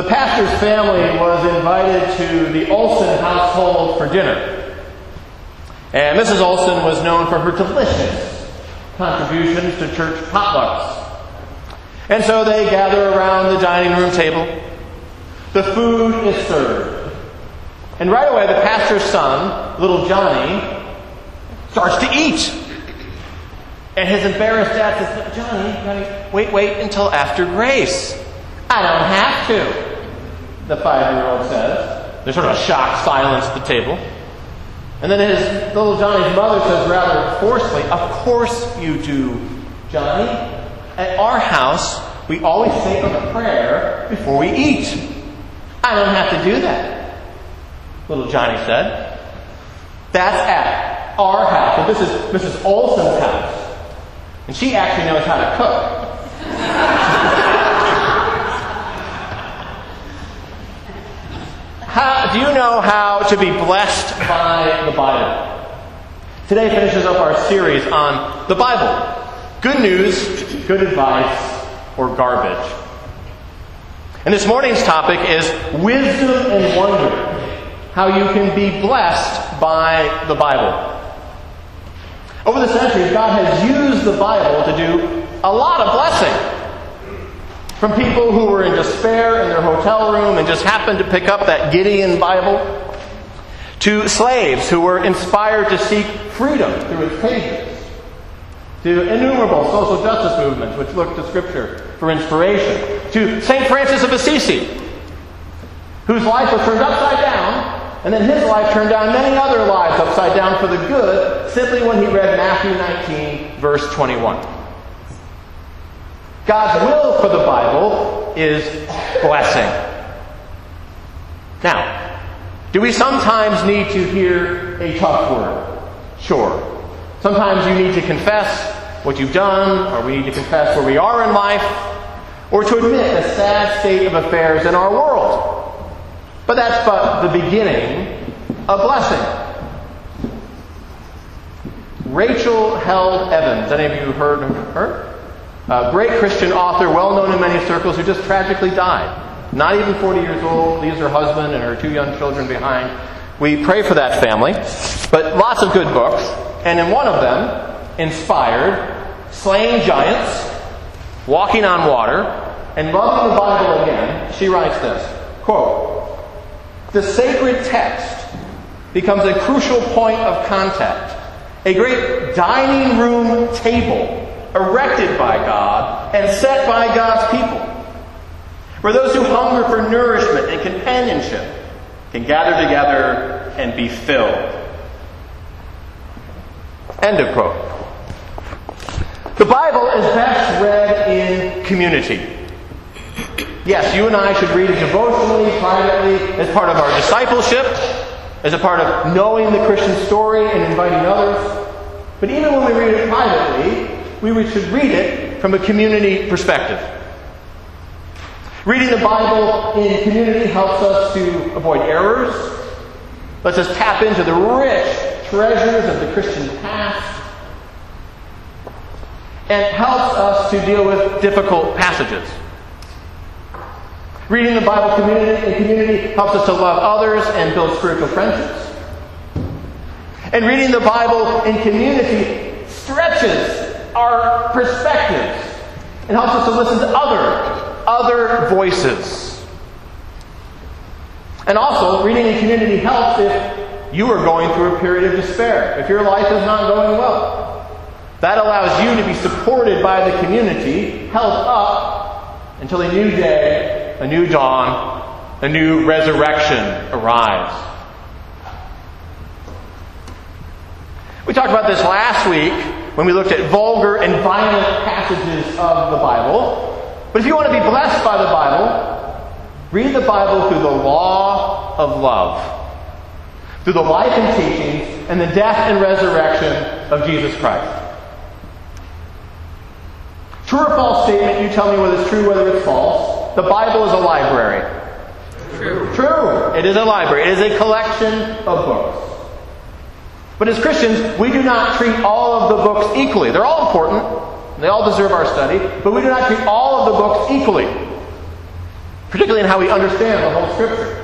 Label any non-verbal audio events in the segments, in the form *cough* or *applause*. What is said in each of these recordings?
The pastor's family was invited to the Olson household for dinner. And Mrs. Olson was known for her delicious contributions to church potlucks. And so they gather around the dining room table. The food is served. And right away, the pastor's son, little Johnny, starts to eat. And his embarrassed dad says, Johnny, Johnny, wait, wait until after grace. I don't have to, the five year old says. There's sort of a shocked silence at the table. And then his little Johnny's mother says rather forcefully, Of course you do, Johnny. At our house, we always say a prayer before we eat. I don't have to do that, little Johnny said. That's at our house. And this is Mrs. Olson's house. And she actually knows how to cook. *laughs* How, do you know how to be blessed by the Bible? Today finishes up our series on the Bible. Good news, good advice, or garbage. And this morning's topic is wisdom and wonder. How you can be blessed by the Bible. Over the centuries, God has used the Bible to do a lot of blessing. From people who were in despair in their hotel room and just happened to pick up that Gideon Bible, to slaves who were inspired to seek freedom through its pages, to innumerable social justice movements which looked to Scripture for inspiration, to St. Francis of Assisi, whose life was turned upside down, and then his life turned down many other lives upside down for the good, simply when he read Matthew 19, verse 21. God's will for the Bible is blessing. Now, do we sometimes need to hear a tough word? Sure. Sometimes you need to confess what you've done, or we need to confess where we are in life, or to admit the sad state of affairs in our world. But that's but the beginning of blessing. Rachel Held Evans. Any of you heard of her? A great Christian author, well known in many circles, who just tragically died. Not even 40 years old, leaves her husband and her two young children behind. We pray for that family. But lots of good books. And in one of them, Inspired, Slaying Giants, Walking on Water, and Loving the Bible Again, she writes this quote, The sacred text becomes a crucial point of contact, a great dining room table erected by God and set by God's people, where those who hunger for nourishment and companionship can gather together and be filled. End of quote. The Bible is best read in community. Yes, you and I should read it devotionally, privately, as part of our discipleship, as a part of knowing the Christian story and inviting others. But even when we read it privately, we should read it from a community perspective. Reading the Bible in community helps us to avoid errors, lets us tap into the rich treasures of the Christian past, and helps us to deal with difficult passages. Reading the Bible community in community helps us to love others and build spiritual friendships. And reading the Bible in community stretches our perspectives. It helps us to listen to other, other voices. And also, reading in community helps if you are going through a period of despair, if your life is not going well. That allows you to be supported by the community, held up until a new day, a new dawn, a new resurrection arrives. We talked about this last week when we looked at vulgar and violent passages of the Bible. But if you want to be blessed by the Bible, read the Bible through the law of love, through the life and teachings and the death and resurrection of Jesus Christ. True or false statement, you tell me whether it's true, whether it's false. The Bible is a library. True. True. It is a library. It is a collection of books. But as Christians, we do not treat all of the books equally. They're all important, they all deserve our study, but we do not treat all of the books equally. particularly in how we understand the whole Scripture.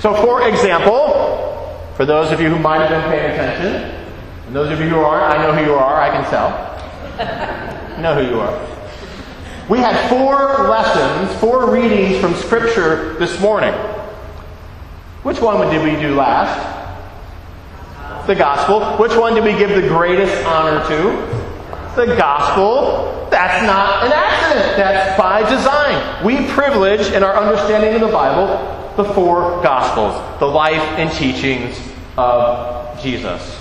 So, for example, for those of you who might have been paying attention, and those of you who aren't, I know who you are, I can tell. I know who you are. We had four lessons, four readings from Scripture this morning. Which one did we do last? The Gospel. Which one do we give the greatest honor to? The Gospel. That's not an accident. That's by design. We privilege in our understanding of the Bible the four Gospels, the life and teachings of Jesus.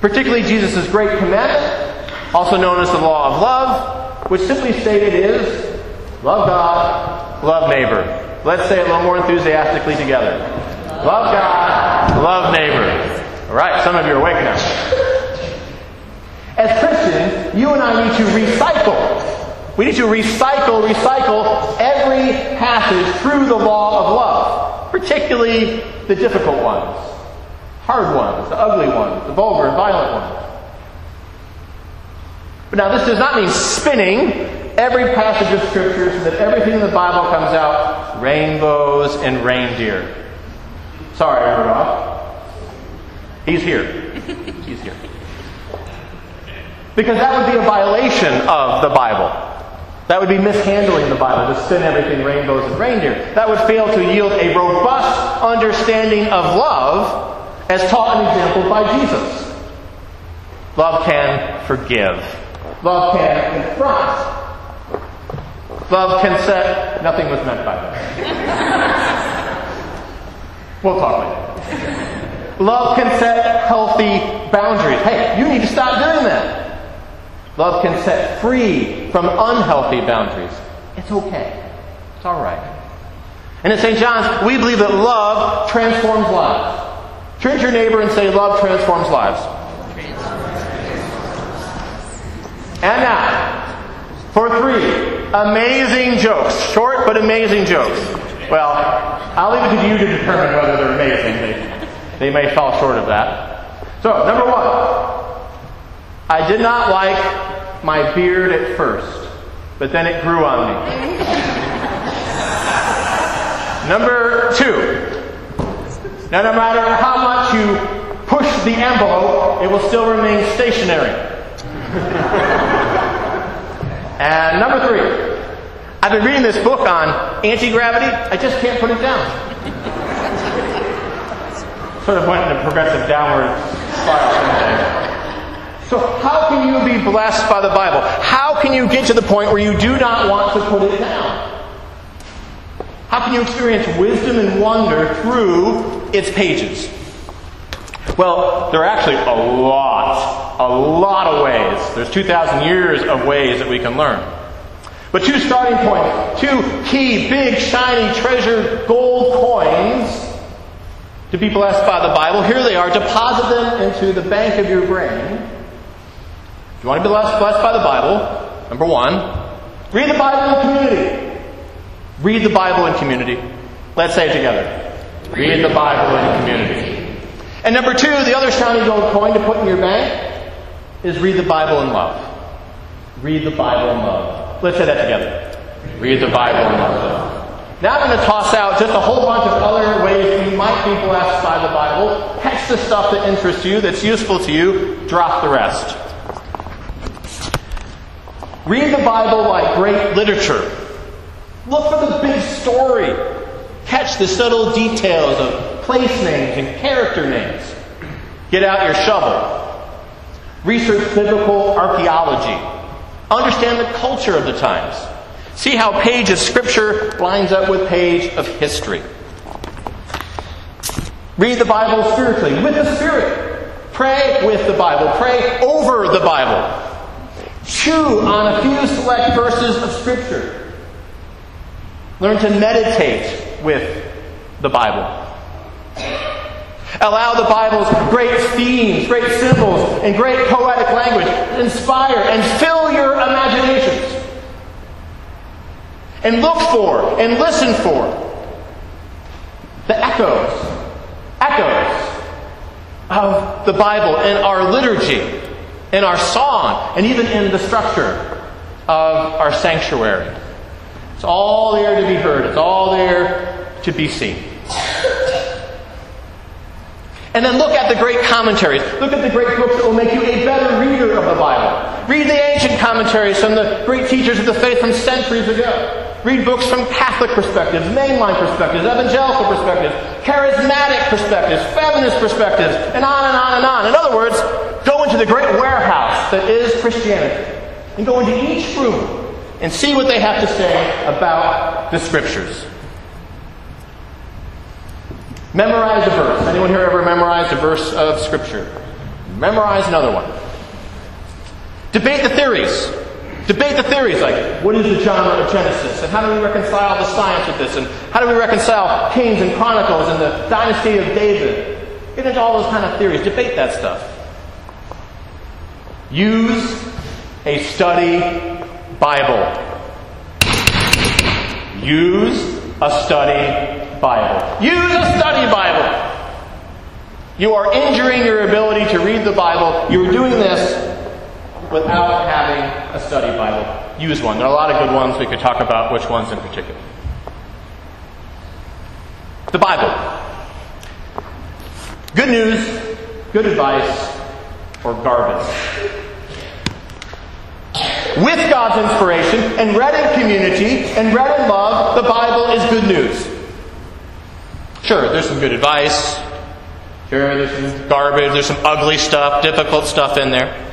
Particularly Jesus' great commandment, also known as the law of love, which simply stated is love God, love neighbor. Let's say it a little more enthusiastically together. Love God, love neighbor. All right, some of you are waking up. As Christians, you and I need to recycle. We need to recycle, recycle every passage through the law of love, particularly the difficult ones, hard ones, the ugly ones, the vulgar and violent ones. But now, this does not mean spinning every passage of Scripture so that everything in the Bible comes out rainbows and reindeer. Sorry, Rudolph. He's here. He's here. Because that would be a violation of the Bible. That would be mishandling the Bible to spin everything rainbows and reindeer. That would fail to yield a robust understanding of love as taught and exampled by Jesus. Love can forgive. Love can confront. Love can set. Nothing was meant by that. *laughs* We'll talk later. Love can set healthy boundaries. Hey, you need to stop doing that. Love can set free from unhealthy boundaries. It's okay. It's all right. And at St. John's, we believe that love transforms lives. Turn to your neighbor and say, Love transforms lives. And now, for three amazing jokes. Short but amazing jokes. Well, I'll leave it to you to determine whether they're amazing. They, may fall short of that. So, number one, I did not like my beard at first, but then it grew on me. number two, now no matter how much you push the envelope, it will still remain stationary. and number three, I've been reading this book on anti gravity. I just can't put it down. Sort of went in a progressive downward spiral. So, how can you be blessed by the Bible? How can you get to the point where you do not want to put it down? How can you experience wisdom and wonder through its pages? Well, there are actually a lot, a lot of ways. There's 2,000 years of ways that we can learn. But two starting points, two key, big, shiny, treasure gold coins to be blessed by the Bible. Here they are. Deposit them into the bank of your brain. If you want to be blessed, blessed by the Bible, number one, read the Bible in community. Read the Bible in community. Let's say it together. Read the Bible in community. And number two, the other shiny gold coin to put in your bank is read the Bible in love. Read the Bible in love. Let's say that together. Read the Bible in love Now I'm going to toss out just a whole bunch of other ways you might be blessed by the Bible. Catch the stuff that interests you, that's useful to you, drop the rest. Read the Bible like great literature. Look for the big story. Catch the subtle details of place names and character names. Get out your shovel. Research biblical archaeology. Understand the culture of the times. See how page of Scripture lines up with page of history. Read the Bible spiritually, with the Spirit. Pray with the Bible. Pray over the Bible. Chew on a few select verses of Scripture. Learn to meditate with the Bible. Allow the Bible's great themes, great symbols, and great poetic language inspire and fill your imaginations. And look for and listen for the echoes, echoes of the Bible in our liturgy, in our song, and even in the structure of our sanctuary. It's all there to be heard, it's all there to be seen. And then look at the great commentaries. Look at the great books that will make you a better reader of the Bible. Read the ancient commentaries from the great teachers of the faith from centuries ago. Read books from Catholic perspectives, mainline perspectives, evangelical perspectives, charismatic perspectives, feminist perspectives, and on and on and on. In other words, go into the great warehouse that is Christianity and go into each room and see what they have to say about the Scriptures. Memorize a verse. Anyone here ever memorized a verse of Scripture? Memorize another one. Debate the theories. Debate the theories like what is the genre of Genesis and how do we reconcile the science with this and how do we reconcile Kings and Chronicles and the dynasty of David. Get into all those kind of theories. Debate that stuff. Use a study Bible. Use a study Bible. Use a study Bible. You are injuring your ability to read the Bible. You're doing this without having a study Bible. Use one. There are a lot of good ones. We could talk about which ones in particular. The Bible. Good news, good advice, or garbage. With God's inspiration and read in community and read in love, the Bible is good news. Sure, there's some good advice. Sure, there's some garbage, there's some ugly stuff, difficult stuff in there.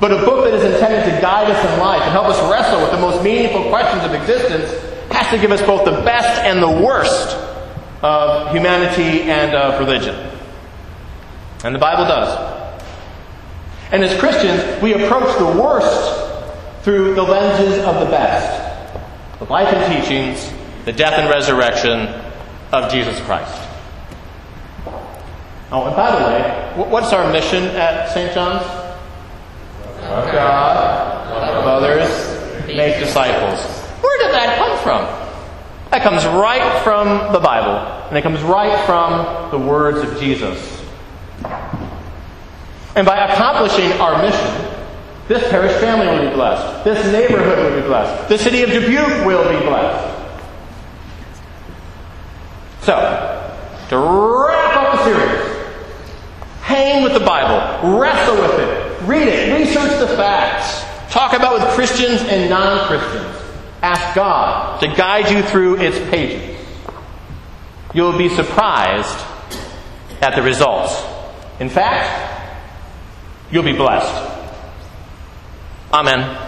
But a book that is intended to guide us in life and help us wrestle with the most meaningful questions of existence has to give us both the best and the worst of humanity and of religion. And the Bible does. And as Christians, we approach the worst through the lenses of the best the life and teachings, the death and resurrection, of Jesus Christ. Oh, and by the way, what's our mission at St. John's? Love God, love others, make disciples. Where did that come from? That comes right from the Bible, and it comes right from the words of Jesus. And by accomplishing our mission, this parish family will be blessed. This neighborhood will be blessed. The city of Dubuque will be blessed. So, to wrap up the series, hang with the Bible, wrestle with it, read it, research the facts, talk about with Christians and non Christians. Ask God to guide you through its pages. You'll be surprised at the results. In fact, you'll be blessed. Amen.